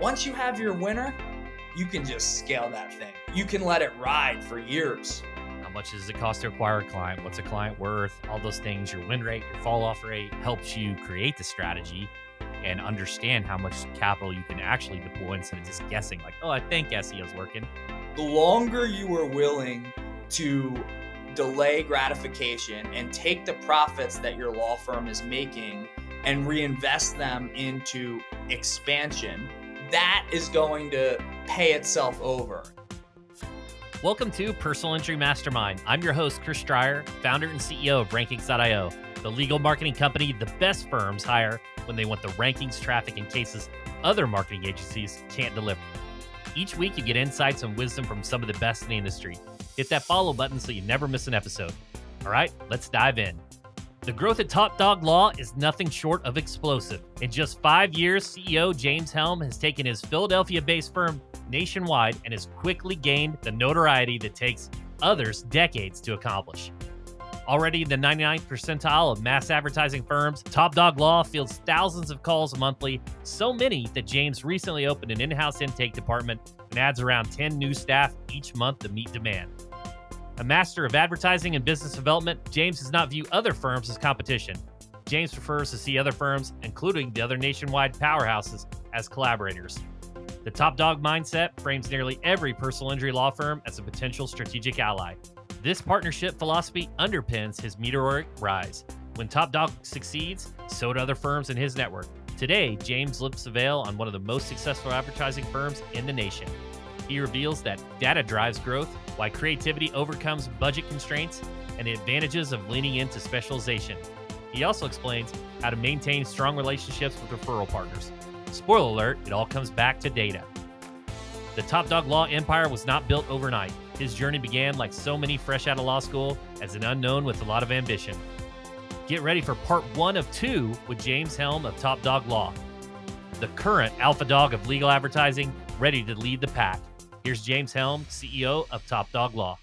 once you have your winner, you can just scale that thing. You can let it ride for years. How much does it cost to acquire a client? What's a client worth? All those things, your win rate, your fall off rate helps you create the strategy and understand how much capital you can actually deploy instead of just guessing, like, oh, I think SEO's working. The longer you are willing to delay gratification and take the profits that your law firm is making and reinvest them into expansion, that is going to pay itself over. Welcome to Personal Injury Mastermind. I'm your host, Chris Dreyer, founder and CEO of Rankings.io, the legal marketing company the best firms hire when they want the rankings, traffic, and cases other marketing agencies can't deliver. Each week, you get insights and wisdom from some of the best in the industry. Hit that follow button so you never miss an episode. All right, let's dive in. The growth at Top Dog Law is nothing short of explosive. In just five years, CEO James Helm has taken his Philadelphia based firm nationwide and has quickly gained the notoriety that takes others decades to accomplish. Already in the 99th percentile of mass advertising firms, Top Dog Law fields thousands of calls monthly, so many that James recently opened an in house intake department and adds around 10 new staff each month to meet demand. A master of advertising and business development, James does not view other firms as competition. James prefers to see other firms, including the other nationwide powerhouses, as collaborators. The top dog mindset frames nearly every personal injury law firm as a potential strategic ally. This partnership philosophy underpins his meteoric rise. When Top Dog succeeds, so do other firms in his network. Today, James lifts the veil on one of the most successful advertising firms in the nation. He reveals that data drives growth, why creativity overcomes budget constraints, and the advantages of leaning into specialization. He also explains how to maintain strong relationships with referral partners. Spoiler alert, it all comes back to data. The Top Dog Law empire was not built overnight. His journey began, like so many fresh out of law school, as an unknown with a lot of ambition. Get ready for part one of two with James Helm of Top Dog Law, the current alpha dog of legal advertising, ready to lead the pack. Here's James Helm, CEO of Top Dog Law.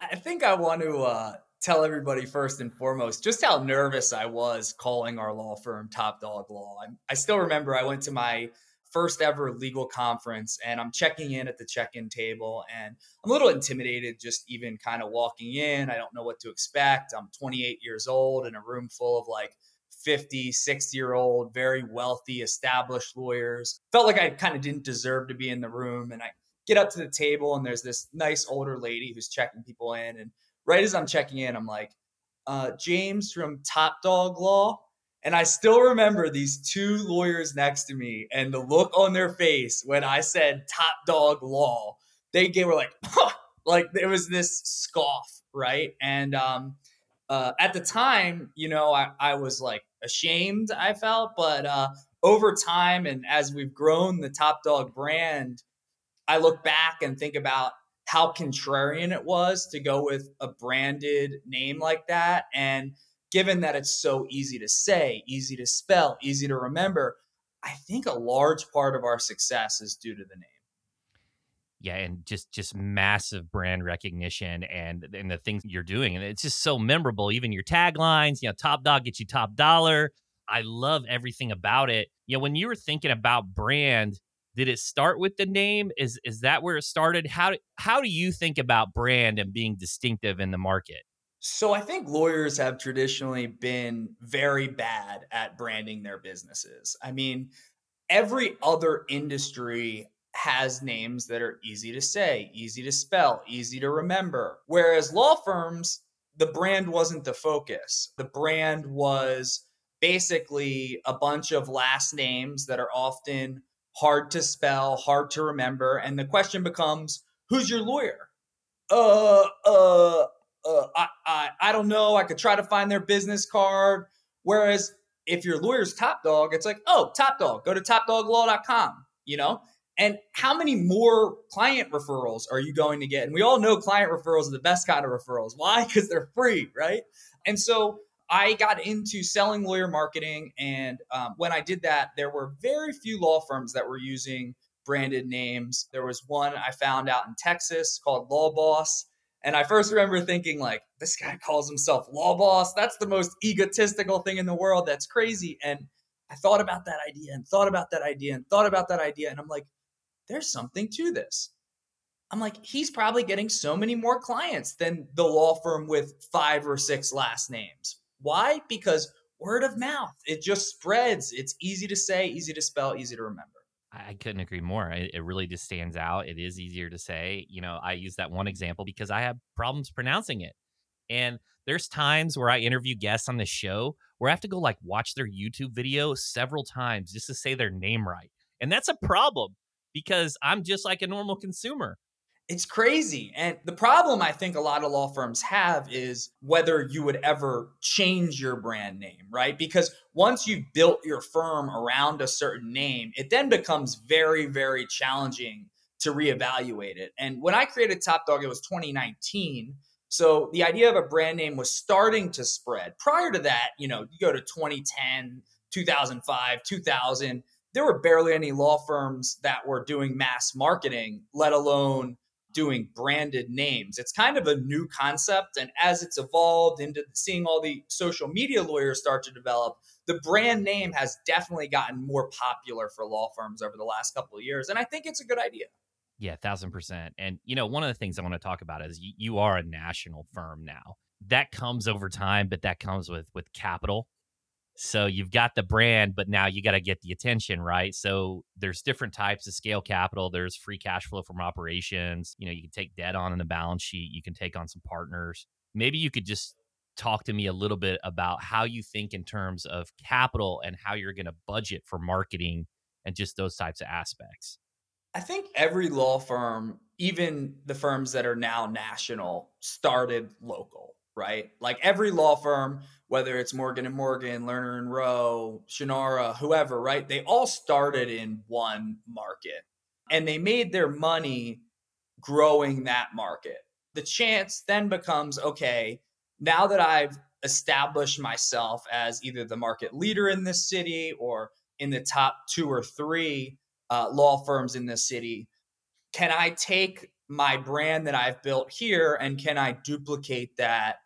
I think I want to uh, tell everybody first and foremost just how nervous I was calling our law firm Top Dog Law. I, I still remember I went to my first ever legal conference and I'm checking in at the check in table and I'm a little intimidated just even kind of walking in. I don't know what to expect. I'm 28 years old in a room full of like 50, 60 year old, very wealthy, established lawyers. Felt like I kind of didn't deserve to be in the room. And I get up to the table and there's this nice older lady who's checking people in. And right as I'm checking in, I'm like, uh, James from Top Dog Law. And I still remember these two lawyers next to me and the look on their face when I said Top Dog Law. They were like, huh! like there was this scoff, right? And um, uh, at the time, you know, I, I was like ashamed, I felt, but uh, over time and as we've grown the Top Dog brand, I look back and think about how contrarian it was to go with a branded name like that. And given that it's so easy to say, easy to spell, easy to remember, I think a large part of our success is due to the name. Yeah, and just just massive brand recognition and and the things you're doing, and it's just so memorable. Even your taglines, you know, top dog gets you top dollar. I love everything about it. You know, when you were thinking about brand, did it start with the name? Is is that where it started? How how do you think about brand and being distinctive in the market? So I think lawyers have traditionally been very bad at branding their businesses. I mean, every other industry has names that are easy to say, easy to spell, easy to remember. Whereas law firms, the brand wasn't the focus. The brand was basically a bunch of last names that are often hard to spell, hard to remember. And the question becomes, who's your lawyer? Uh, uh, uh, I, I, I don't know. I could try to find their business card. Whereas if your lawyer's top dog, it's like, oh, top dog, go to topdoglaw.com, you know? And how many more client referrals are you going to get? And we all know client referrals are the best kind of referrals. Why? Because they're free, right? And so I got into selling lawyer marketing. And um, when I did that, there were very few law firms that were using branded names. There was one I found out in Texas called Law Boss. And I first remember thinking, like, this guy calls himself Law Boss. That's the most egotistical thing in the world. That's crazy. And I thought about that idea and thought about that idea and thought about that idea. And I'm like, there's something to this. I'm like, he's probably getting so many more clients than the law firm with five or six last names. Why? Because word of mouth, it just spreads. It's easy to say, easy to spell, easy to remember. I couldn't agree more. It, really just stands out. It is easier to say. You know, I use that one example because I have problems pronouncing it. And there's times where I interview guests on the show where I have to go like watch their YouTube video several times just to say their name right. And that's a problem because I'm just like a normal consumer. It's crazy. And the problem I think a lot of law firms have is whether you would ever change your brand name, right? Because once you've built your firm around a certain name, it then becomes very, very challenging to reevaluate it. And when I created Top Dog, it was 2019. So the idea of a brand name was starting to spread. Prior to that, you know, you go to 2010, 2005, 2000, there were barely any law firms that were doing mass marketing, let alone doing branded names. It's kind of a new concept. And as it's evolved into seeing all the social media lawyers start to develop, the brand name has definitely gotten more popular for law firms over the last couple of years. And I think it's a good idea. Yeah, thousand percent. And you know, one of the things I want to talk about is you, you are a national firm now. That comes over time, but that comes with with capital so you've got the brand, but now you got to get the attention, right? So there's different types of scale capital. There's free cash flow from operations. You know, you can take debt on in the balance sheet. You can take on some partners. Maybe you could just talk to me a little bit about how you think in terms of capital and how you're going to budget for marketing and just those types of aspects. I think every law firm, even the firms that are now national, started local right? Like every law firm, whether it's Morgan and Morgan, Lerner and Rowe, Shunnarah, whoever, right? They all started in one market and they made their money growing that market. The chance then becomes okay, now that I've established myself as either the market leader in this city or in the top two or three uh, law firms in this city, can I take my brand that I've built here and can I duplicate that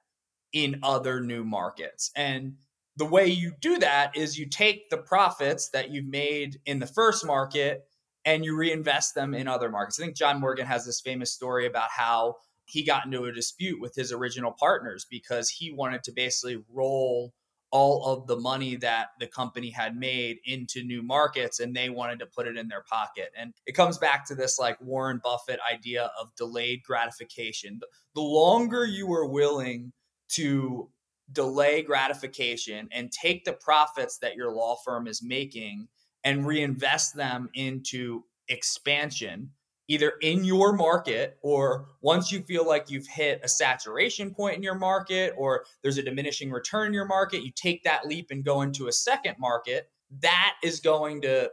in other new markets. And the way you do that is you take the profits that you've made in the first market and you reinvest them in other markets. I think John Morgan has this famous story about how he got into a dispute with his original partners because he wanted to basically roll all of the money that the company had made into new markets and they wanted to put it in their pocket. And it comes back to this like Warren Buffett idea of delayed gratification. The longer you are willing to delay gratification and take the profits that your law firm is making and reinvest them into expansion either in your market or once you feel like you've hit a saturation point in your market or there's a diminishing return in your market you take that leap and go into a second market that is going to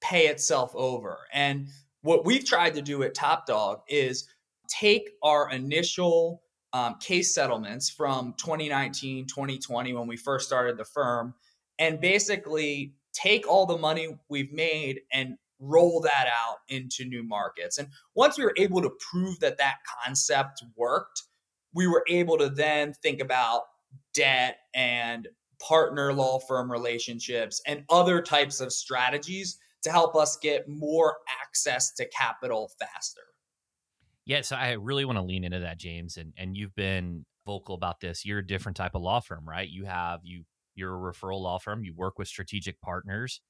pay itself over. And what we've tried to do at top dog is take our initial um, case settlements from 2019, 2020, when we first started the firm, and basically take all the money we've made and roll that out into new markets. And once we were able to prove that that concept worked, we were able to then think about debt and partner law firm relationships and other types of strategies to help us get more access to capital faster. Yeah, so I really want to lean into that, James, and and you've been vocal about this. You're a different type of law firm, right? You have you you're a referral law firm. You work with strategic partners.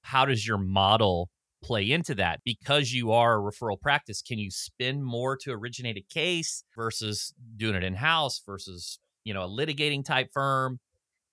How does your model play into that? Because you are a referral practice, can you spend more to originate a case versus doing it in house versus you know a litigating type firm?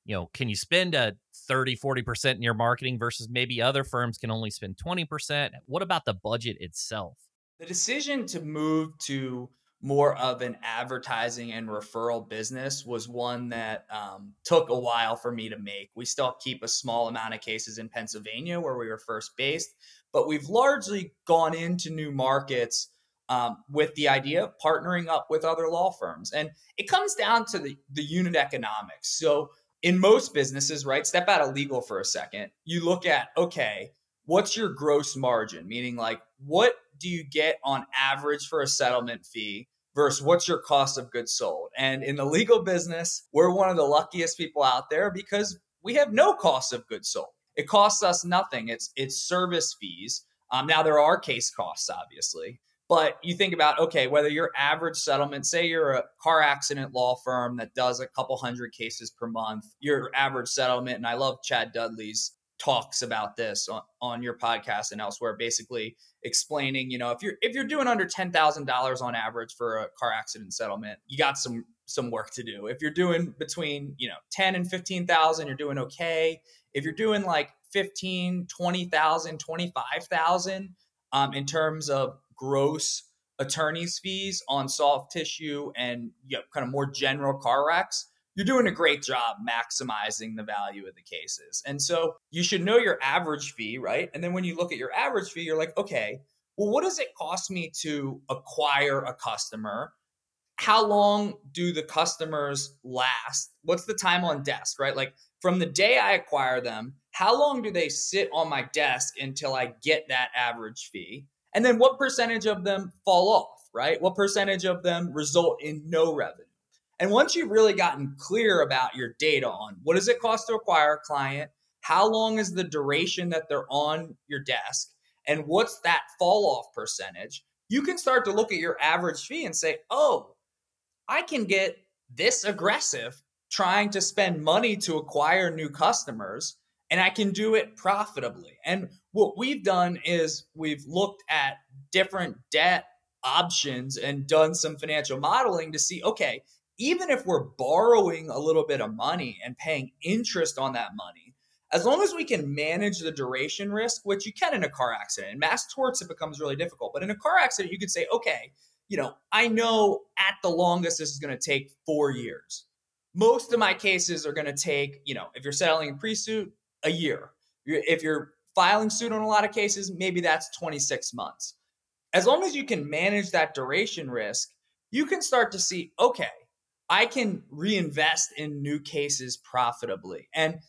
You know, can you spend a 30, 40% in your marketing versus maybe other firms can only spend 20%? What about the budget itself? The decision to move to more of an advertising and referral business was one that um, took a while for me to make. We still keep a small amount of cases in Pennsylvania where we were first based, but we've largely gone into new markets um, with the idea of partnering up with other law firms. And it comes down to the, the unit economics. So, in most businesses, right, step out of legal for a second, you look at, okay, what's your gross margin? Meaning, like, what do you get on average for a settlement fee versus what's your cost of goods sold? And in the legal business, we're one of the luckiest people out there because we have no cost of goods sold. it costs us nothing. It's it's service fees. Um, now there are case costs, obviously, but you think about okay, whether your average settlement, say you're a car accident law firm that does a couple hundred cases per month, your average settlement, and I love Chad Dudley's talks about this on, on your podcast and elsewhere basically explaining you know if you're if you're doing under $10,000 on average for a car accident settlement you got some some work to do. If you're doing between you know 10 and 15,000 you're doing okay. If you're doing like 15 20,000 25,000 um, in terms of gross attorney's fees on soft tissue and you know, kind of more general car wrecks you're doing a great job maximizing the value of the cases. And so you should know your average fee, right? And then when you look at your average fee, you're like, okay, well, what does it cost me to acquire a customer? How long do the customers last? What's the time on desk, right? Like from the day I acquire them, how long do they sit on my desk until I get that average fee? And then what percentage of them fall off, right? What percentage of them result in no revenue? And once you've really gotten clear about your data on what does it cost to acquire a client, how long is the duration that they're on your desk, and what's that fall off percentage, you can start to look at your average fee and say, oh, I can get this aggressive trying to spend money to acquire new customers and I can do it profitably. And what we've done is we've looked at different debt options and done some financial modeling to see okay, even if we're borrowing a little bit of money and paying interest on that money, as long as we can manage the duration risk, which you can in a car accident, in mass torts, it becomes really difficult. But in a car accident, you could say, okay, you know, I know at the longest this is going to take four years. Most of my cases are going to take, you know, if you're settling a pre suit, a year. If you're filing suit on a lot of cases, maybe that's 26 months. As long as you can manage that duration risk, you can start to see, okay, I can reinvest in new cases profitably. And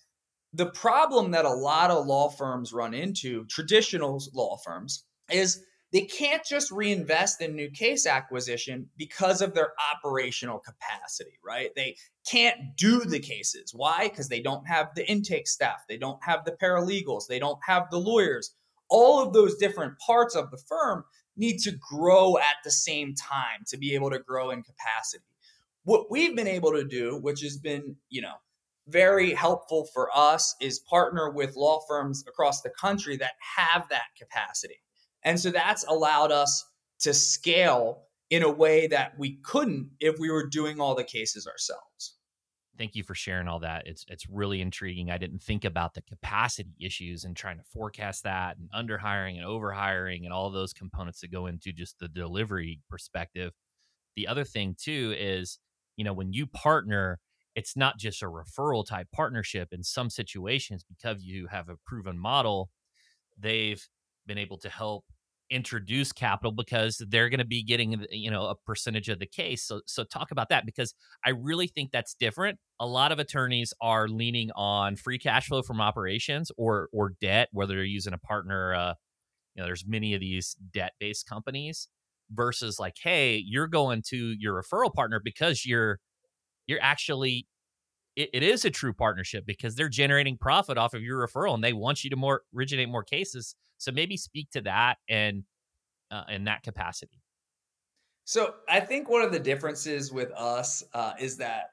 the problem that a lot of law firms run into, traditional law firms, is they can't just reinvest in new case acquisition because of their operational capacity, right? They can't do the cases. Why? Because they don't have the intake staff, they don't have the paralegals, they don't have the lawyers. All of those different parts of the firm need to grow at the same time to be able to grow in capacity what we've been able to do, which has been, you know, very helpful for us, is partner with law firms across the country that have that capacity. And so that's allowed us to scale in a way that we couldn't if we were doing all the cases ourselves. Thank you for sharing all that. It's it's really intriguing. I didn't think about the capacity issues and trying to forecast that and underhiring and overhiring and all those components that go into just the delivery perspective. The other thing too is you know, when you partner, it's not just a referral type partnership. In some situations, because you have a proven model, they've been able to help introduce capital because they're going to be getting you know a percentage of the case so so talk about that because i really think that's different a lot of attorneys are leaning on free cash flow from operations or or debt whether they're using a partner uh you know there's many of these debt based companies versus like hey you're going to your referral partner because you're you're actually it, it is a true partnership because they're generating profit off of your referral and they want you to more originate more cases so maybe speak to that and uh, in that capacity so i think one of the differences with us uh, is that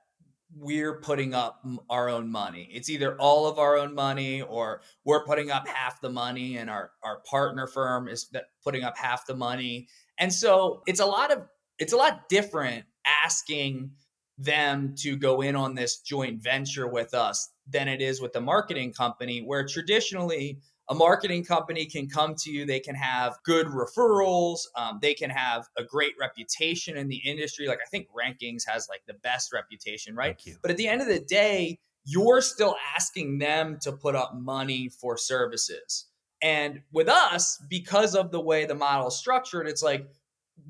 we're putting up our own money. It's either all of our own money or we're putting up half the money and our, our partner firm is putting up half the money. And so it's a lot of it's a lot different asking them to go in on this joint venture with us than it is with the marketing company where traditionally a marketing company can come to you they can have good referrals um, they can have a great reputation in the industry. Like i think rankings has like the best reputation right? But at the end of the day you're still asking them to put up money for services and with us, because of the way the model is structured, it's like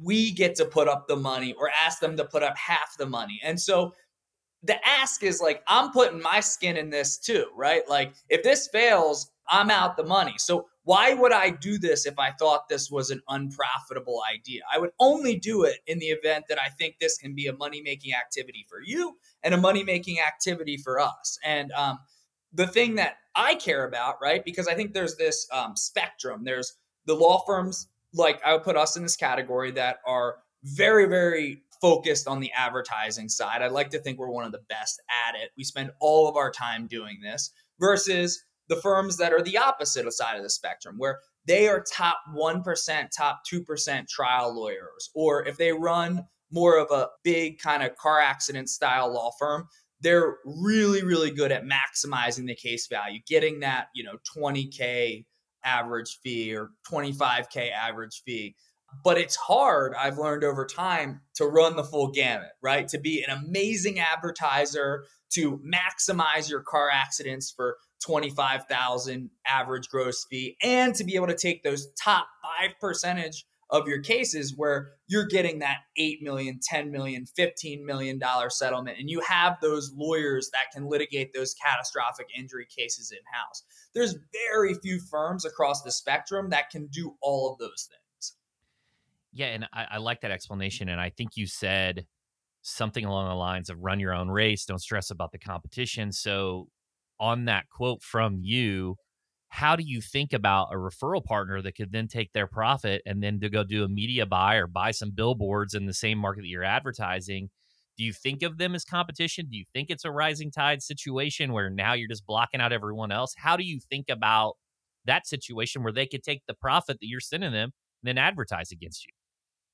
we get to put up the money or ask them to put up half the money. And so the ask is like, I'm putting my skin in this too, right? Like, if this fails, I'm out the money. So why would I do this if I thought this was an unprofitable idea? I would only do it in the event that I think this can be a money making activity for you and a money making activity for us. And um, the thing that I care about, right? Because I think there's this um, spectrum. There's the law firms, like I would put us in this category, that are very, very focused on the advertising side. I'd like to think we're one of the best at it. We spend all of our time doing this versus the firms that are the opposite side of the spectrum, where they are top 1%, top 2% trial lawyers. Or if they run more of a big kind of car accident style law firm, they're really, really good at maximizing the case value, getting that, you know, 20K average fee or 25K average fee. But it's hard, I've learned over time, to run the full gamut, right? To be an amazing advertiser, to maximize your car accidents for 25,000 average gross fee and to be able to take those top 5 percentage of your cases where you're getting that 8 million, 10 million, 15 million dollar settlement and you have those lawyers that can litigate those catastrophic injury cases in house. There's very few firms across the spectrum that can do all of those things. Yeah, and I, I like that explanation and I think you said something along the lines of run your own race, don't stress about the competition. So on that quote from you, how do you think about a referral partner that could then take their profit and then to go do a media buy or buy some billboards in the same market that you're advertising? Do you think of them as competition? Do you think it's a rising tide situation where now you're just blocking out everyone else? How do you think about that situation where they could take the profit that you're sending them and then advertise against you?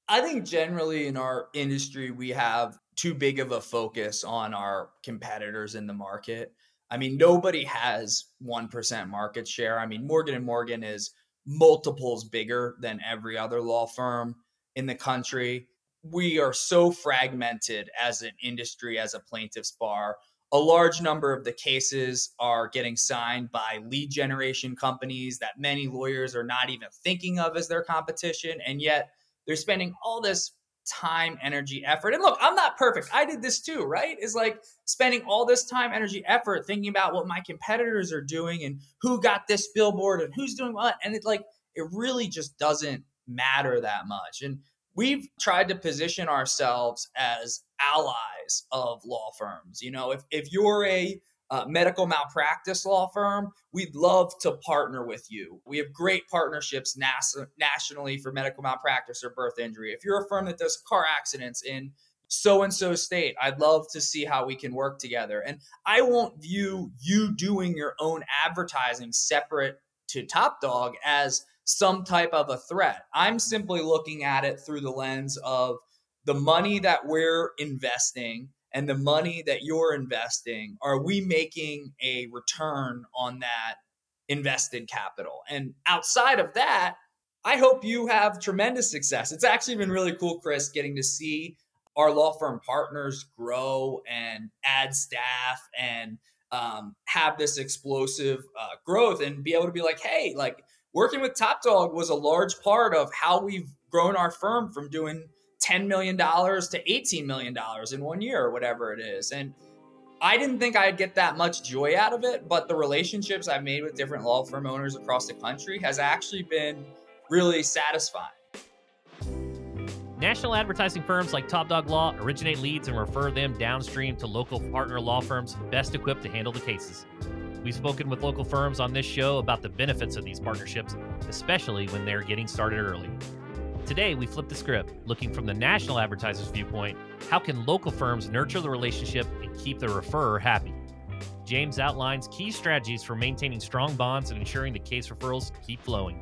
I think generally in our industry, we have too big of a focus on our competitors in the market. I mean, nobody has 1% market share. I mean, Morgan and Morgan is multiples bigger than every other law firm in the country. We are so fragmented as an industry, as a plaintiff's bar. A large number of the cases are getting signed by lead generation companies that many lawyers are not even thinking of as their competition. And yet they're spending all this time, energy, effort. And look, I'm not perfect. I did this too, right? Is like spending all this time, energy, effort thinking about what my competitors are doing and who got this billboard and who's doing what. And it like it really just doesn't matter that much. And we've tried to position ourselves as allies of law firms. You know, if if you're a uh, medical malpractice law firm, we'd love to partner with you. We have great partnerships nas- nationally for medical malpractice or birth injury. If you're a firm that does car accidents in so and so state, I'd love to see how we can work together. And I won't view you doing your own advertising separate to Top Dog as some type of a threat. I'm simply looking at it through the lens of the money that we're investing and the money that you're investing, are we making a return on that invested capital? And outside of that, I hope you have tremendous success. It's actually been really cool, Chris, getting to see our law firm partners grow and add staff and um, have this explosive uh, growth and be able to be like, hey, like working with Top Dog was a large part of how we've grown our firm from doing $10 million to $18 million in one year or whatever it is. And I didn't think I'd get that much joy out of it, but the relationships I've made with different law firm owners across the country has actually been really satisfying. National advertising firms like Top Dog Law originate leads and refer them downstream to local partner law firms best equipped to handle the cases. We've spoken with local firms on this show about the benefits of these partnerships, especially when they're getting started early. Today, we flip the script, looking from the national advertiser's viewpoint how can local firms nurture the relationship and keep the referrer happy? James outlines key strategies for maintaining strong bonds and ensuring the case referrals keep flowing.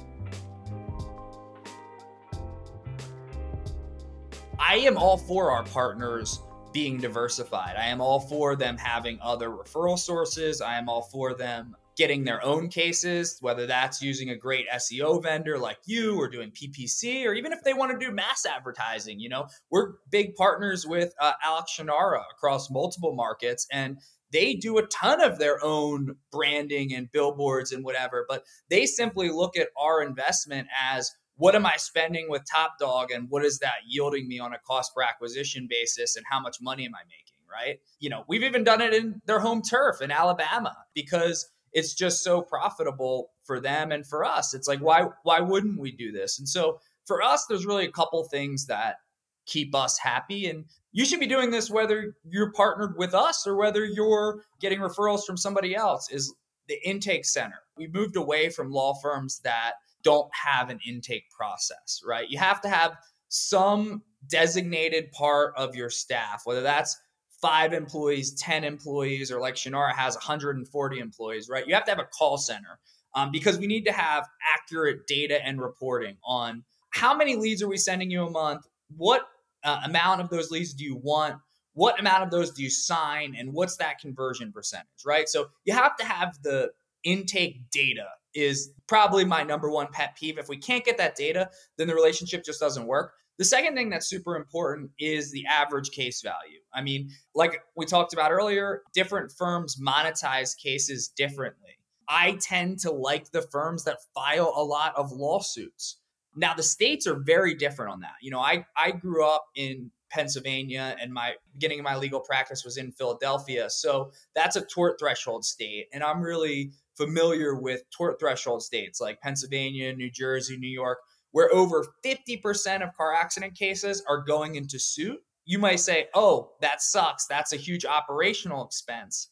I am all for our partners being diversified. I am all for them having other referral sources. I am all for them getting their own cases, whether that's using a great SEO vendor like you or doing PPC, or even if they want to do mass advertising. You know, we're big partners with uh, Alex Shunnarah across multiple markets, and they do a ton of their own branding and billboards and whatever, but they simply look at our investment as what am I spending with Top Dog and what is that yielding me on a cost per acquisition basis and how much money am I making, right? You know, we've even done it in their home turf in Alabama because it's just so profitable for them and for us. It's like why why wouldn't we do this? And so for us, there's really a couple things that keep us happy. And you should be doing this whether you're partnered with us or whether you're getting referrals from somebody else. Is the intake center. We moved away from law firms that don't have an intake process, right? You have to have some designated part of your staff, whether that's five employees, 10 employees, or like Shunnarah has 140 employees, right? You have to have a call center um, because we need to have accurate data and reporting on how many leads are we sending you a month? What uh, amount of those leads do you want? What amount of those do you sign? And what's that conversion percentage, right? So you have to have the intake data is probably my number one pet peeve. If we can't get that data, then the relationship just doesn't work. The second thing that's super important is the average case value. I mean, like we talked about earlier, different firms monetize cases differently. I tend to like the firms that file a lot of lawsuits. Now, the states are very different on that. You know, I, I grew up in Pennsylvania and my beginning of my legal practice was in Philadelphia. So that's a tort threshold state. And I'm really familiar with tort threshold states like Pennsylvania, New Jersey, New York, where over 50% of car accident cases are going into suit. You might say, oh, that sucks. That's a huge operational expense.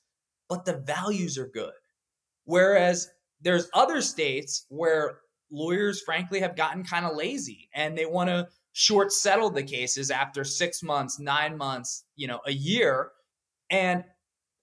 But the values are good. Whereas there's other states where lawyers, frankly, have gotten kind of lazy and they want to short settle the cases after six months, nine months, you know, a year. And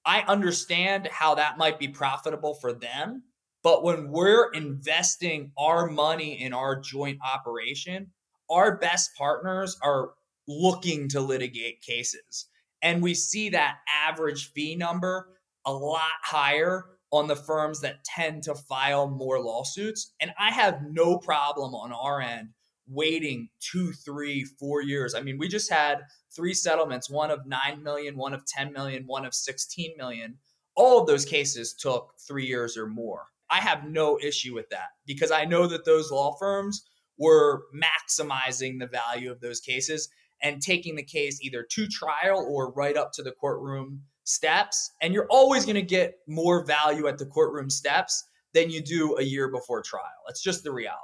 I understand how that might be profitable for them. But when we're investing our money in our joint operation, our best partners are looking to litigate cases. And we see that average fee number a lot higher on the firms that tend to file more lawsuits. And I have no problem on our end waiting two, three, four years. I mean, we just had three settlements one of 9 million, one of 10 million, one of 16 million. All of those cases took three years or more. I have no issue with that because I know that those law firms were maximizing the value of those cases and taking the case either to trial or right up to the courtroom steps. And you're always going to get more value at the courtroom steps than you do a year before trial. It's just the reality.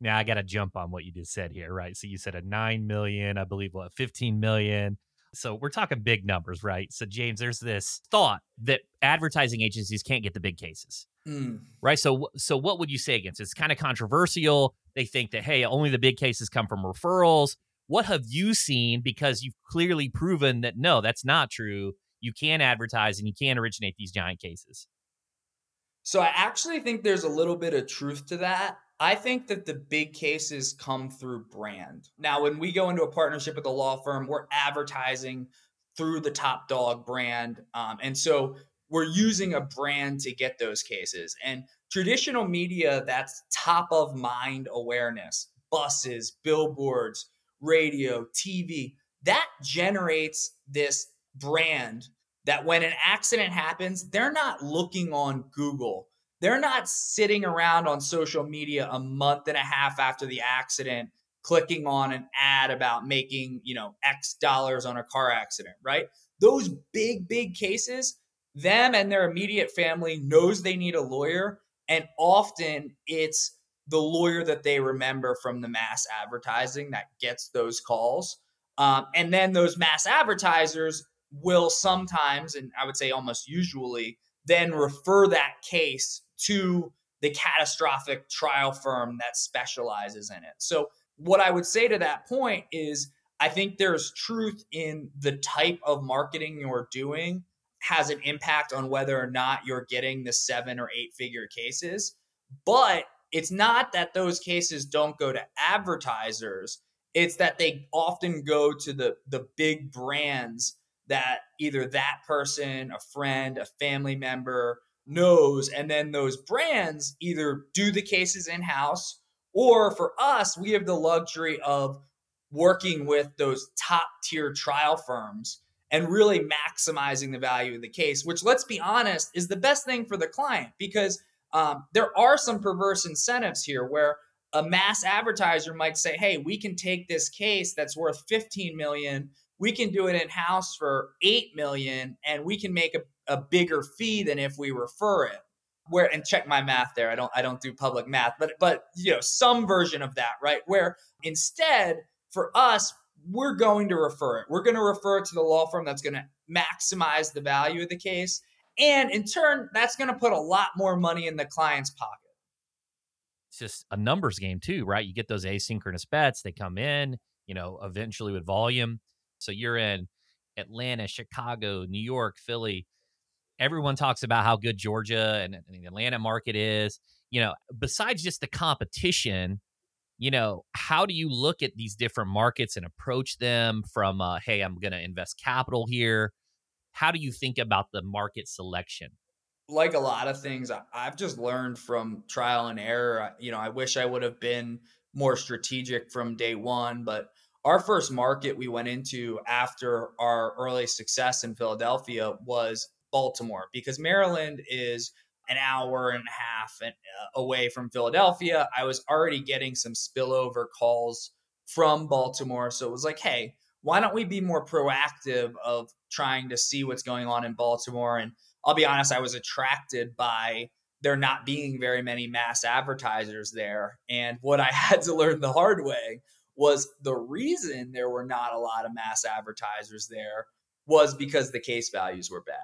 Now I got to jump on what you just said here, right? So you said a 9 million, I believe what, 15 million. So we're talking big numbers, right? So James, there's this thought that advertising agencies can't get the big cases. Mm. Right? So so what would you say against? It's kind of controversial. They think that hey, only the big cases come from referrals. What have you seen because you've clearly proven that no, that's not true. You can advertise and you can originate these giant cases. So I actually think there's a little bit of truth to that. I think that the big cases come through brand. Now, when we go into a partnership with a law firm, we're advertising through the Top Dog brand. Um, and so we're using a brand to get those cases. And traditional media, that's top of mind awareness buses, billboards, radio, TV that generates this brand that when an accident happens, they're not looking on Google they're not sitting around on social media a month and a half after the accident clicking on an ad about making, you know, X dollars on a car accident, right? Those big big cases, them and their immediate family knows they need a lawyer and often it's the lawyer that they remember from the mass advertising that gets those calls. Um, and then those mass advertisers will sometimes, and I would say almost usually, then refer that case to the catastrophic trial firm that specializes in it. So, what I would say to that point is I think there's truth in the type of marketing you're doing has an impact on whether or not you're getting the seven or eight figure cases. But it's not that those cases don't go to advertisers, it's that they often go to the, the big brands that either that person, a friend, a family member, knows. And then those brands either do the cases in house, or for us, we have the luxury of working with those top tier trial firms and really maximizing the value of the case, which, let's be honest, is the best thing for the client because um, there are some perverse incentives here where a mass advertiser might say, "Hey, we can take this case that's worth 15 million, we can do it in house for 8 million, and we can make a a bigger fee than if we refer it. Where and check my math there. I don't I don't do public math, but but you know some version of that, right? Where instead for us we're going to refer it. We're going to refer it to the law firm that's going to maximize the value of the case And in turn, that's going to put a lot more money in the client's pocket. It's just a numbers game, too, right? You get those asynchronous bets, they come in, you know, eventually with volume. So you're in Atlanta, Chicago, New York, Philly. Everyone talks about how good Georgia and, and the Atlanta market is. You know, besides just the competition, you know, how do you look at these different markets and approach them from, uh, hey, I'm going to invest capital here? How do you think about the market selection? Like a lot of things, I've just learned from trial and error. You know, I wish I would have been more strategic from day one, but our first market we went into after our early success in Philadelphia was Baltimore because Maryland is an hour and a half uh, away from Philadelphia. I was already getting some spillover calls from Baltimore. So it was like, hey, why don't we be more proactive of trying to see what's going on in Baltimore? And I'll be honest, I was attracted by there not being very many mass advertisers there. And what I had to learn the hard way was the reason there were not a lot of mass advertisers there was because the case values were bad.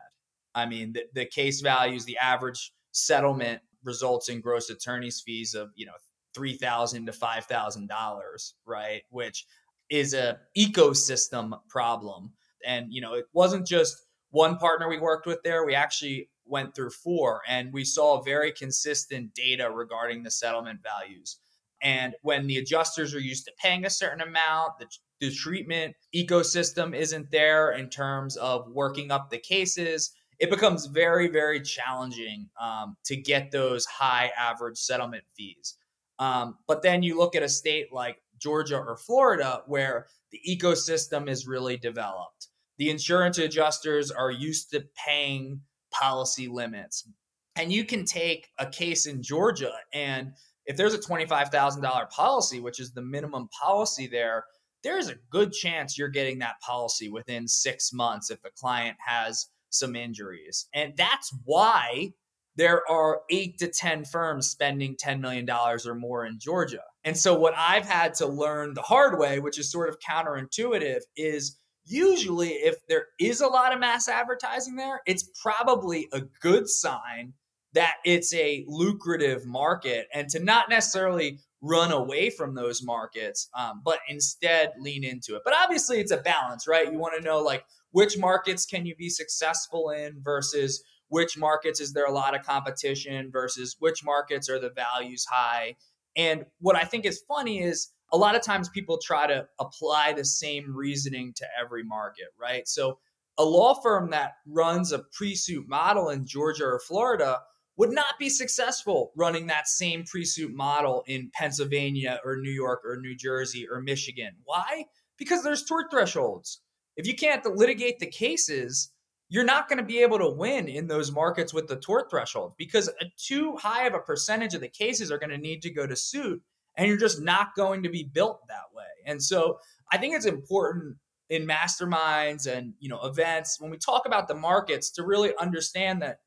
I mean, the, the case values, the average settlement results in gross attorney's fees of, you know, 3,000 to five thousand dollars, right? Which is a ecosystem problem. And you know, it wasn't just one partner we worked with there. We actually went through four, and we saw very consistent data regarding the settlement values. And when the adjusters are used to paying a certain amount, the, the treatment ecosystem isn't there in terms of working up the cases it becomes very, very challenging um, to get those high average settlement fees. Um, but then you look at a state like Georgia or Florida, where the ecosystem is really developed. The insurance adjusters are used to paying policy limits. And you can take a case in Georgia, and if there's a $25,000 policy, which is the minimum policy there, there's a good chance you're getting that policy within six months if the client has some injuries. And that's why there are eight to 10 firms spending $10 million or more in Georgia. And so, what I've had to learn the hard way, which is sort of counterintuitive, is usually if there is a lot of mass advertising there, it's probably a good sign that it's a lucrative market and to not necessarily run away from those markets, um, but instead lean into it. But obviously, it's a balance, right? You want to know like which markets can you be successful in versus which markets is there a lot of competition versus which markets are the values high. And what I think is funny is a lot of times people try to apply the same reasoning to every market, right? So a law firm that runs a pre-suit model in Georgia or Florida would not be successful running that same pre-suit model in Pennsylvania or New York or New Jersey or Michigan. Why? Because there's tort thresholds. If you can't litigate the cases, you're not going to be able to win in those markets with the tort threshold because a too high of a percentage of the cases are going to need to go to suit and you're just not going to be built that way. And so I think it's important in masterminds and you know events when we talk about the markets to really understand that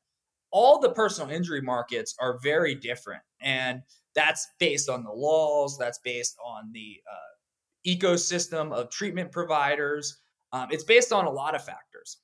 all the personal injury markets are very different and that's based on the laws that's based on the uh, ecosystem of treatment providers um, it's based on a lot of factors.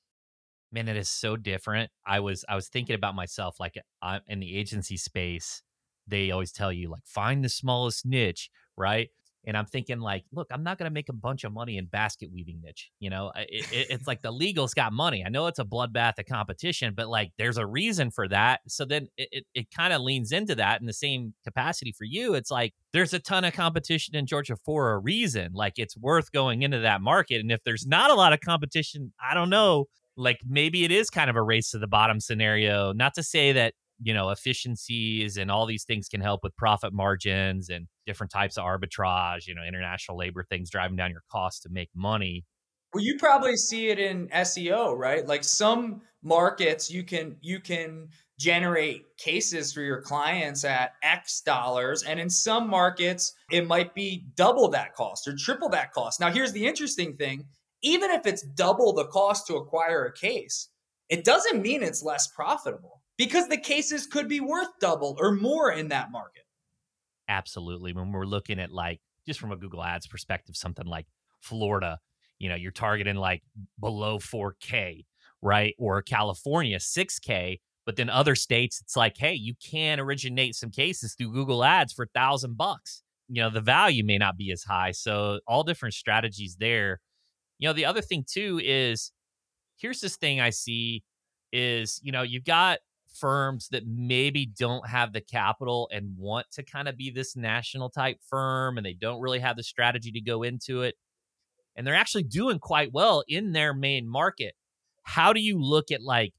Man, it is so different. I was I was thinking about myself like I'm in the agency space. They always tell you like find the smallest niche, right? And I'm thinking like, look, I'm not going to make a bunch of money in basket weaving niche. You know, it, it, it's like the legal's got money. I know it's a bloodbath of competition, but like there's a reason for that. So then it, it, it kind of leans into that in the same capacity for you. It's like there's a ton of competition in Georgia for a reason. Like it's worth going into that market. And if there's not a lot of competition, I don't know. Like maybe it is kind of a race to the bottom scenario. Not to say that you know efficiencies and all these things can help with profit margins and different types of arbitrage you know international labor things driving down your costs to make money. Well you probably see it in seo right? Like some markets you can you can generate cases for your clients at x dollars and in some markets it might be double that cost or triple that cost. Now here's the interesting thing. Even if it's double the cost to acquire a case it doesn't mean it's less profitable because the cases could be worth double or more in that market. Absolutely. When we're looking at like just from a Google Ads perspective, something like Florida, you know, you're targeting like below 4K, right? Or California, 6K. But then other states, it's like, hey, you can originate some cases through Google Ads for a thousand bucks. You know, the value may not be as high. So all different strategies there. You know, the other thing too is here's this thing I see is, you know, you've got firms that maybe don't have the capital and want to kind of be this national type firm and they don't really have the strategy to go into it. And they're actually doing quite well in their main market. How do you look at like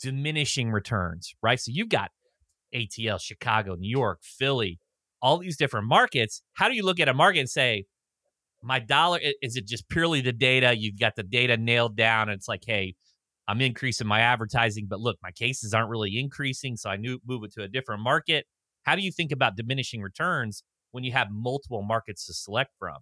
diminishing returns, right? So you've got ATL, Chicago, New York, Philly, all these different markets. How do you look at a market and say, my dollar, is it just purely the data? You've got the data nailed down. And it's like, hey, I'm increasing my advertising, but look, my cases aren't really increasing. So I knew move it to a different market. How do you think about diminishing returns when you have multiple markets to select from?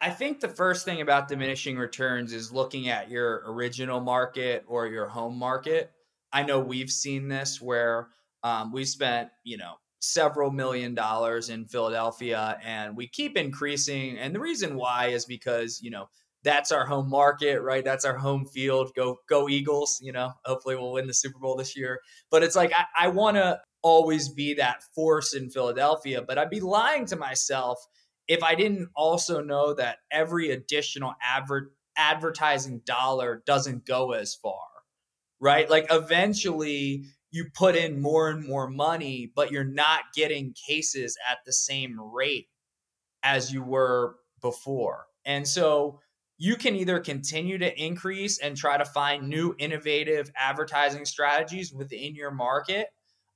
I think the first thing about diminishing returns is looking at your original market or your home market. I know we've seen this where um, we spent, you know, several million dollars in Philadelphia and we keep increasing. And the reason why is because, you know, that's our home market, right? That's our home field. Go, go Eagles. You know, hopefully we'll win the Super Bowl this year. But it's like, I, I want to always be that force in Philadelphia, but I'd be lying to myself if I didn't also know that every additional adver- advertising dollar doesn't go as far, right? Like eventually you put in more and more money, but you're not getting cases at the same rate as you were before. And so you can either continue to increase and try to find new innovative advertising strategies within your market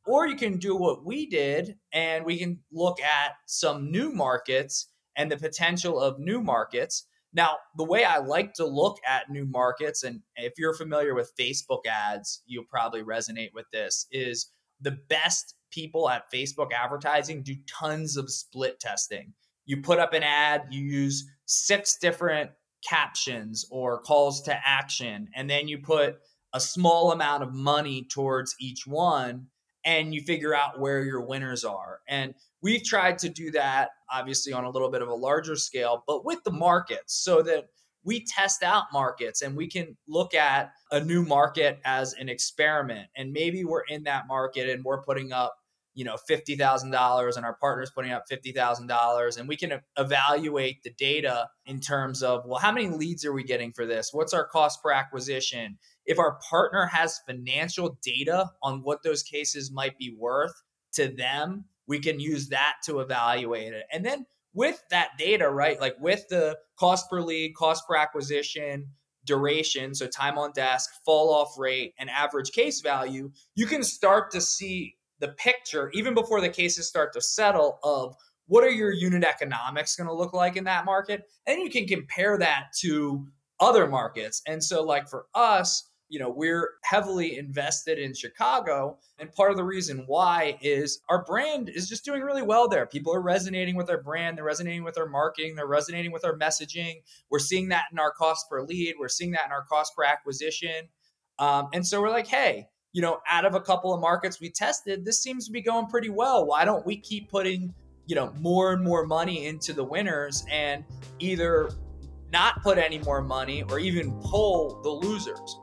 or you can do what we did and we can look at some new markets and the potential of new markets. Now the way i like to look at new markets and if you're familiar with facebook ads you'll probably resonate with this is the best people at facebook advertising do tons of split testing. You put up an ad you use six different captions or calls to action, and then you put a small amount of money towards each one and you figure out where your winners are. And we've tried to do that obviously on a little bit of a larger scale, but with the markets so that we test out markets and we can look at a new market as an experiment. And maybe we're in that market and we're putting up you know $50,000 and our partner's putting up $50,000 and we can evaluate the data in terms of well how many leads are we getting for this? What's our cost per acquisition? If our partner has financial data on what those cases might be worth to them we can use that to evaluate it. And then with that data right like with the cost per lead cost per acquisition duration so time on desk fall off rate and average case value you can start to see the picture, even before the cases start to settle, of what are your unit economics going to look like in that market? And you can compare that to other markets. And so, like for us, you know, we're heavily invested in Chicago. And part of the reason why is our brand is just doing really well there. People are resonating with our brand, they're resonating with our marketing, they're resonating with our messaging. We're seeing that in our cost per lead, we're seeing that in our cost per acquisition. Um, and so we're like, hey, you know, out of a couple of markets we tested, this seems to be going pretty well. Why don't we keep putting, you know, more and more money into the winners and either not put any more money or even pull the losers?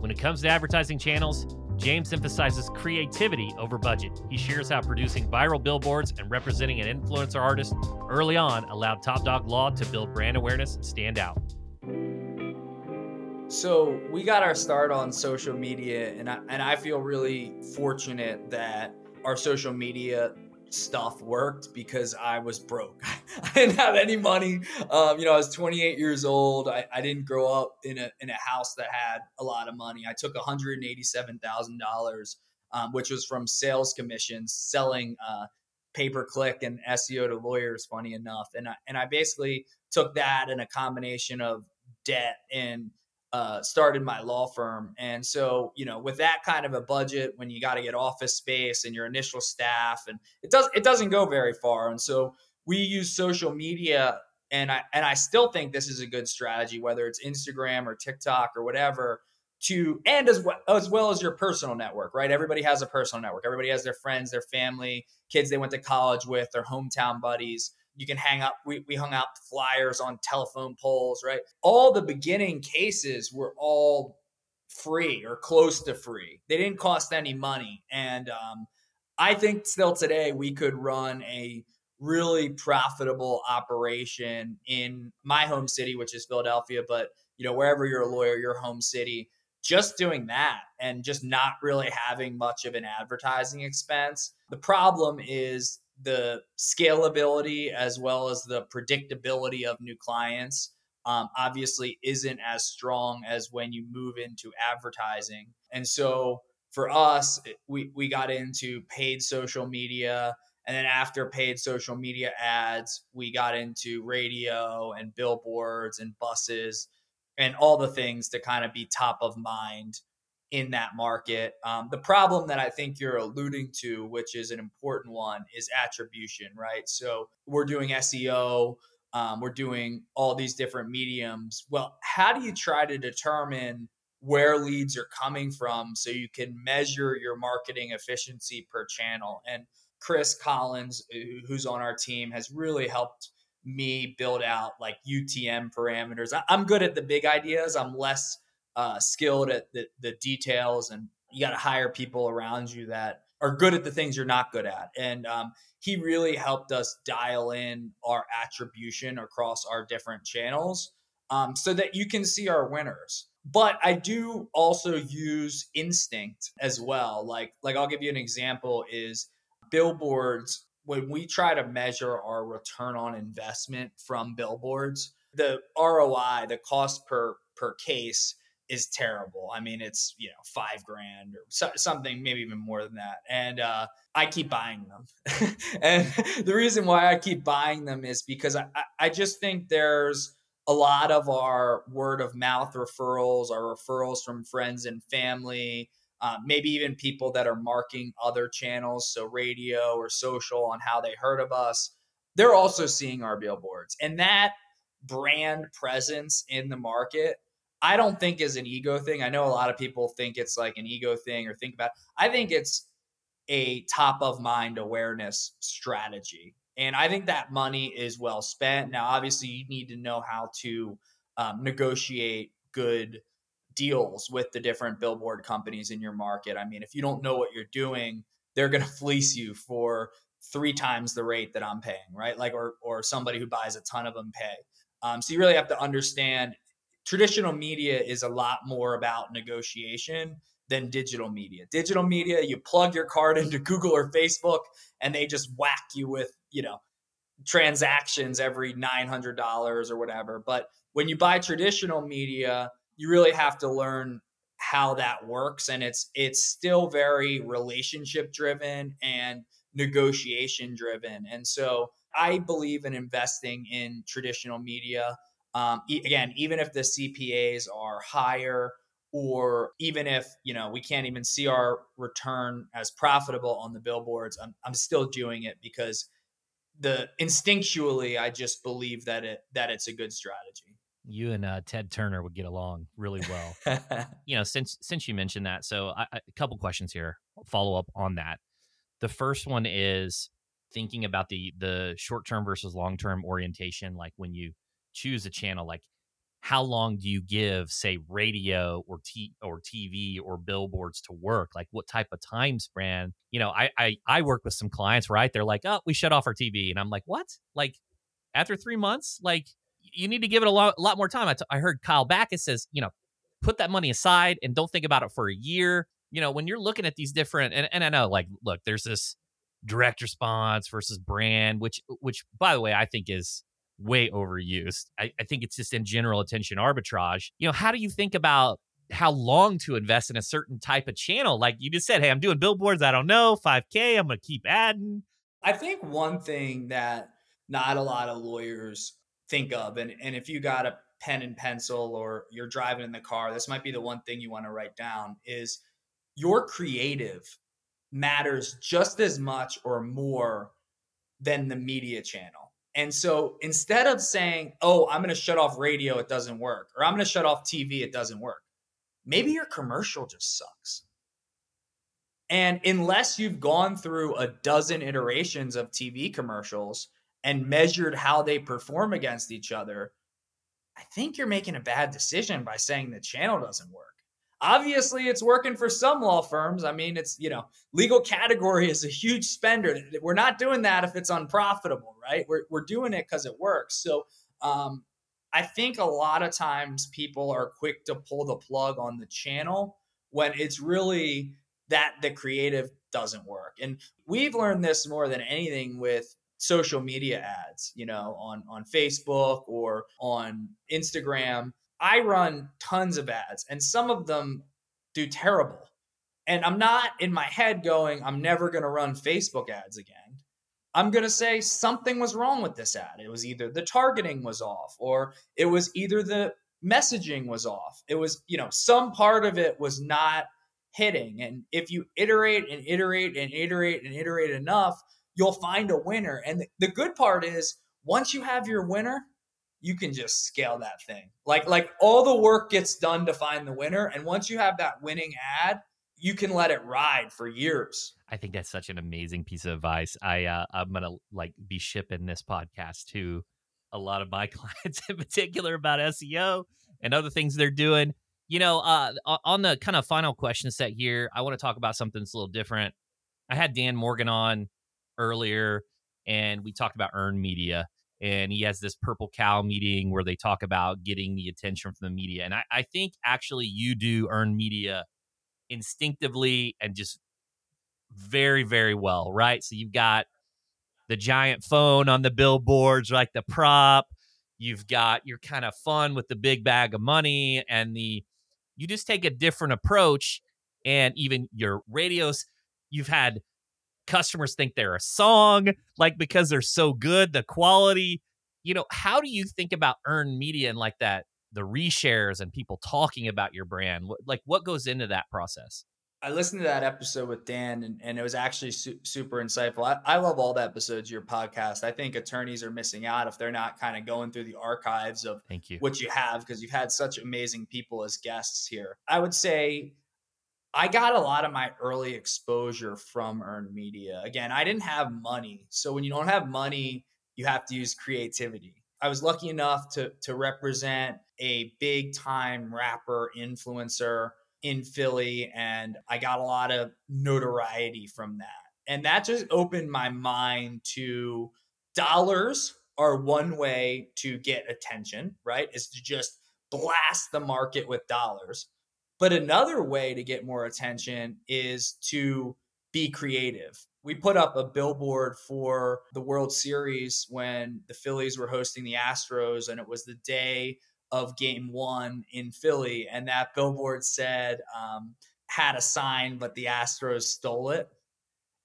When it comes to advertising channels, James emphasizes creativity over budget. He shares how producing viral billboards and representing an influencer artist early on allowed TopDog Law to build brand awareness and stand out. So we got our start on social media, and I, and I feel really fortunate that our social media stuff worked because I was broke. I didn't have any money. Um, you know, I was 28 years old. I, I didn't grow up in a in a house that had a lot of money. I took 187 thousand um, dollars, which was from sales commissions, selling uh, pay per click and SEO to lawyers. Funny enough, and I, and I basically took that in a combination of debt and uh, started my law firm. And so, you know, with that kind of a budget, when you got to get office space and your initial staff, and it does it doesn't go very far. And so we use social media, and I and I still think this is a good strategy, whether it's Instagram or TikTok or whatever. To and as well as well as your personal network, right? Everybody has a personal network. Everybody has their friends, their family, kids they went to college with, their hometown buddies you can hang up we, we hung out flyers on telephone poles right all the beginning cases were all free or close to free. They didn't cost any money. And um, I think still today we could run a really profitable operation in my home city, which is Philadelphia, but you know, wherever you're a lawyer, your home city, just doing that and just not really having much of an advertising expense. The problem is the scalability as well as the predictability of new clients um, obviously isn't as strong as when you move into advertising. And so for us, we, we got into paid social media. And then after paid social media ads, we got into radio and billboards and buses and all the things to kind of be top of mind in that market. Um, the problem that I think you're alluding to, which is an important one, is attribution, right? So we're doing SEO, um, we're doing all these different mediums. Well, how do you try to determine where leads are coming from so you can measure your marketing efficiency per channel? And Chris Collins, who's on our team, has really helped me build out like UTM parameters. I'm good at the big ideas. I'm less uh, skilled at the, the details, and you got to hire people around you that are good at the things you're not good at. And um, he really helped us dial in our attribution across our different channels um, so that you can see our winners. But I do also use instinct as well. Like, like I'll give you an example: is billboards. When we try to measure our return on investment from billboards, the ROI, the cost per per case, is terrible. I mean, it's you know five grand or so, something, maybe even more than that. And uh, I keep buying them. and the reason why I keep buying them is because I, I just think there's a lot of our word of mouth referrals, our referrals from friends and family, uh, maybe even people that are marking other channels, so radio or social, on how they heard of us. They're also seeing our billboards, and that brand presence in the market I don't think is an ego thing. I know a lot of people think it's like an ego thing or think about. It. I think it's a top of mind awareness strategy, and I think that money is well spent. Now, obviously, you need to know how to um, negotiate good deals with the different billboard companies in your market. I mean, if you don't know what you're doing, they're going to fleece you for three times the rate that I'm paying, right? Like, or or somebody who buys a ton of them pay. Um, so you really have to understand traditional media is a lot more about negotiation than digital media. Digital media, you plug your card into Google or Facebook and they just whack you with, you know, transactions every $900 or whatever. But when you buy traditional media, you really have to learn how that works and it's it's still very relationship driven and negotiation driven. And so I believe in investing in traditional media um, e- again, even if the CPAs are higher, or even if you know we can't even see our return as profitable on the billboards, I'm I'm still doing it because the instinctually I just believe that it that it's a good strategy. You and uh, Ted Turner would get along really well. you know, since since you mentioned that, so I, I, a couple questions here. Follow up on that. The first one is thinking about the the short term versus long term orientation. Like when you choose a channel like how long do you give say radio or t or tv or billboards to work? Like what type of time span? You know i i, I work with some clients right? They're like oh we shut off our tv and i'm like what? Like after three months? Like you need to give it a lot, lot more time. I, t- I heard Kyle Bachus says you know put that money aside and don't think about it for a year. You know when you're looking at these different and, and i know like look there's this direct response versus brand which which by the way i think is way overused. I, I think it's just in general attention arbitrage. You know, how do you think about how long to invest in a certain type of channel? Like you just said, hey, I'm doing billboards. I don't know, 5K. I'm going to keep adding. I think one thing that not a lot of lawyers think of, and, and if you got a pen and pencil or you're driving in the car, this might be the one thing you want to write down is your creative matters just as much or more than the media channel. And so instead of saying, oh, I'm going to shut off radio, it doesn't work, or I'm going to shut off TV, it doesn't work, maybe your commercial just sucks. And unless you've gone through a dozen iterations of TV commercials and measured how they perform against each other, I think you're making a bad decision by saying the channel doesn't work. Obviously it's working for some law firms. I mean, it's, you know, legal category is a huge spender. We're not doing that if it's unprofitable, right? We're, we're doing it because it works. So um, I think a lot of times people are quick to pull the plug on the channel when it's really that the creative doesn't work. And we've learned this more than anything with social media ads, you know, on on Facebook or on Instagram. I run tons of ads and some of them do terrible. And I'm not in my head going, I'm never going to run Facebook ads again. I'm going to say something was wrong with this ad. It was either the targeting was off or it was either the messaging was off. It was, you know, some part of it was not hitting. And if you iterate and iterate and iterate and iterate enough, you'll find a winner. And the good part is once you have your winner, you can just scale that thing. Like like all the work gets done to find the winner and once you have that winning ad, you can let it ride for years. I think that's such an amazing piece of advice. I uh, I'm gonna like be shipping this podcast to a lot of my clients in particular about SEO and other things they're doing. You know, uh, on the kind of final question set here, I want to talk about something that's a little different. I had Dan Morgan on earlier, and we talked about earned media. And he has this purple cow meeting where they talk about getting the attention from the media. And I, I think actually you do earn media instinctively and just very, very well, right? So you've got the giant phone on the billboards, like the prop. You've got your kind of fun with the big bag of money and the you just take a different approach and even your radios you've had customers think they're a song like because they're so good the quality you know how do you think about earned media and like that the reshares and people talking about your brand like what goes into that process I listened to that episode with Dan, and, and it was actually su- super insightful. I, I love all the episodes of your podcast. I think attorneys are missing out if they're not kind of going through the archives of Thank you. what you have because you've had such amazing people as guests here. I would say I got a lot of my early exposure from earned media. Again, I didn't have money. So when you don't have money, you have to use creativity. I was lucky enough to, to represent a big time rapper influencer in Philly and I got a lot of notoriety from that. And that just opened my mind to dollars are one way to get attention, right? Is to just blast the market with dollars. But another way to get more attention is to be creative. We put up a billboard for the World Series when the Phillies were hosting the Astros, and it was the day of game one in Philly, and that billboard said, um, had a sign, but the Astros stole it.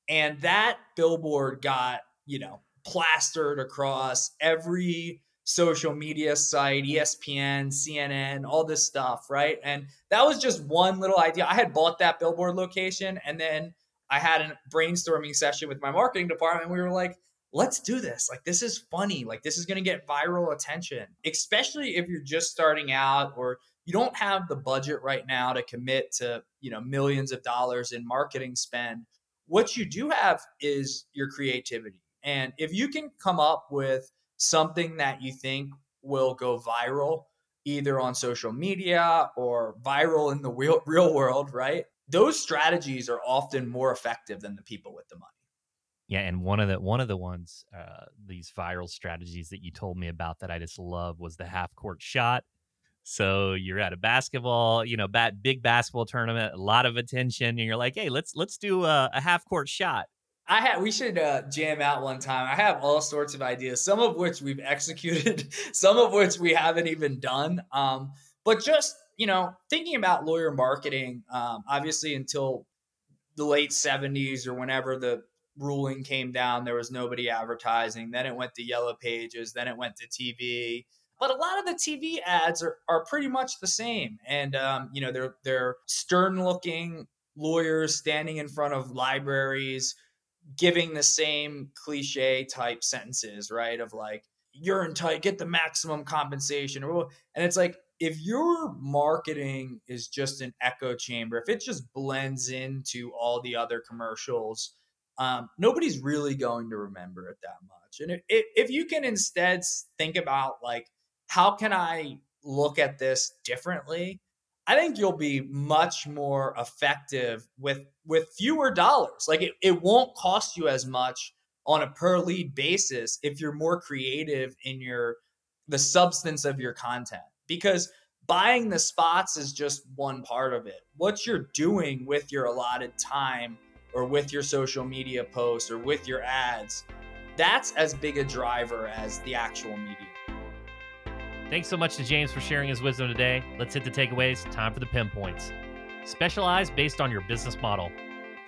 And that billboard got, you know, plastered across every social media site, ESPN, CNN, all this stuff, right? And that was just one little idea. I had bought that billboard location and then I had a brainstorming session with my marketing department. We were like, let's do this. Like, this is funny. Like, this is going to get viral attention, especially if you're just starting out or you don't have the budget right now to commit to, you know, millions of dollars in marketing spend. What you do have is your creativity. And if you can come up with something that you think will go viral, either on social media or viral in the real, real world, right? Those strategies are often more effective than the people with the money. Yeah, and one of the one of the ones uh, these viral strategies that you told me about that I just love was the half court shot. So you're at a basketball, you know, bat big basketball tournament, a lot of attention, and you're like, hey, let's let's do a, a half court shot. I had we should uh, jam out one time. I have all sorts of ideas, some of which we've executed, some of which we haven't even done. Um, but just you know, thinking about lawyer marketing, um, obviously until the late 70s or whenever the ruling came down, there was nobody advertising. Then it went to yellow pages. Then it went to TV. But a lot of the TV ads are, are pretty much the same, and um, you know they're they're stern looking lawyers standing in front of libraries, giving the same cliche type sentences, right? Of like you're entitled, get the maximum compensation, and it's like if your marketing is just an echo chamber, if it just blends into all the other commercials um, nobody's really going to remember it that much. And if, if you can instead think about like, how can I look at this differently? I think you'll be much more effective with with fewer dollars. Like it, it won't cost you as much on a per lead basis if you're more creative in your the substance of your content because buying the spots is just one part of it. What you're doing with your allotted time or with your social media posts or with your ads, that's as big a driver as the actual media. Thanks so much to James for sharing his wisdom today. Let's hit the takeaways. Time for the pinpoints. Specialize based on your business model.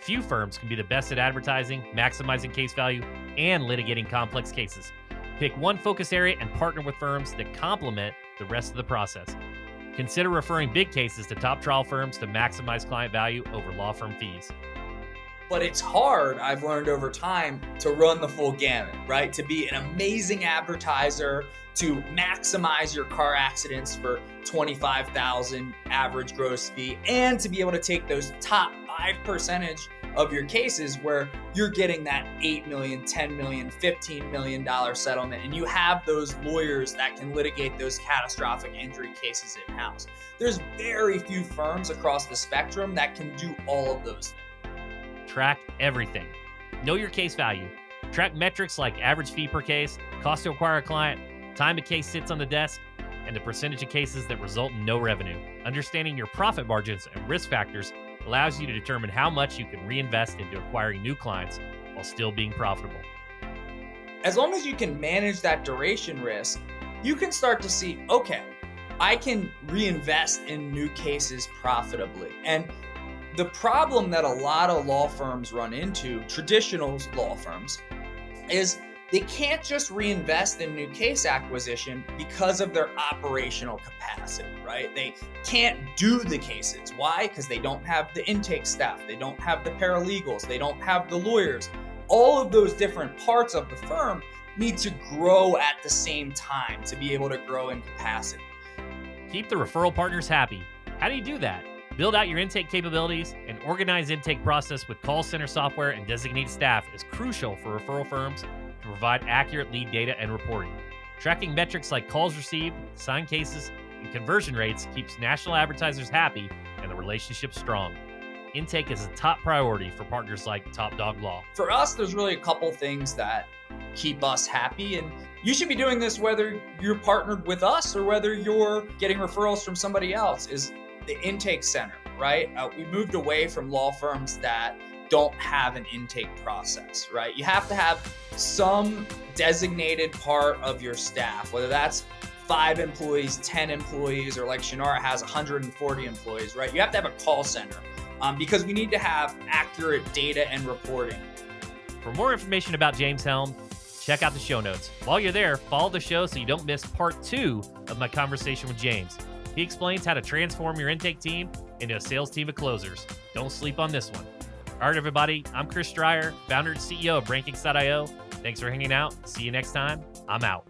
Few firms can be the best at advertising, maximizing case value, and litigating complex cases. Pick one focus area and partner with firms that complement the rest of the process. Consider referring big cases to top trial firms to maximize client value over law firm fees. But it's hard, I've learned over time, to run the full gamut, right? To be an amazing advertiser, to maximize your car accidents for 25,000 average gross fee and to be able to take those top 5 percentage of your cases where you're getting that 8 million, 10 million, 15 million dollar settlement and you have those lawyers that can litigate those catastrophic injury cases in-house. There's very few firms across the spectrum that can do all of those things. Track everything. Know your case value. Track metrics like average fee per case, cost to acquire a client, time a case sits on the desk, and the percentage of cases that result in no revenue. Understanding your profit margins and risk factors allows you to determine how much you can reinvest into acquiring new clients while still being profitable. As long as you can manage that duration risk, you can start to see okay, I can reinvest in new cases profitably. And the problem that a lot of law firms run into, traditional law firms, is they can't just reinvest in new case acquisition because of their operational capacity, right? They can't do the cases. Why? Because they don't have the intake staff, they don't have the paralegals, they don't have the lawyers. All of those different parts of the firm need to grow at the same time to be able to grow in capacity. Keep the referral partners happy. How do you do that? Build out your intake capabilities and organize intake process with call center software and designated staff is crucial for referral firms to provide accurate lead data and reporting. Tracking metrics like calls received, signed cases, and conversion rates keeps national advertisers happy and the relationship strong. Intake is a top priority for partners like TopDog Law. For us, there's really a couple things that keep us happy. And you should be doing this whether you're partnered with us or whether you're getting referrals from somebody else, is the intake center, right? Uh, we moved away from law firms that don't have an intake process, right? You have to have some designated part of your staff, whether that's five employees, 10 employees, or like Shunnarah has 140 employees, right? You have to have a call center um, because we need to have accurate data and reporting. For more information about James Helm, check out the show notes. While you're there, follow the show so you don't miss part two of my conversation with James. He explains how to transform your intake team into a sales team of closers. Don't sleep on this one. All right, everybody, I'm Chris Dreyer, founder and CEO of Rankings.io. Thanks for hanging out. See you next time. I'm out.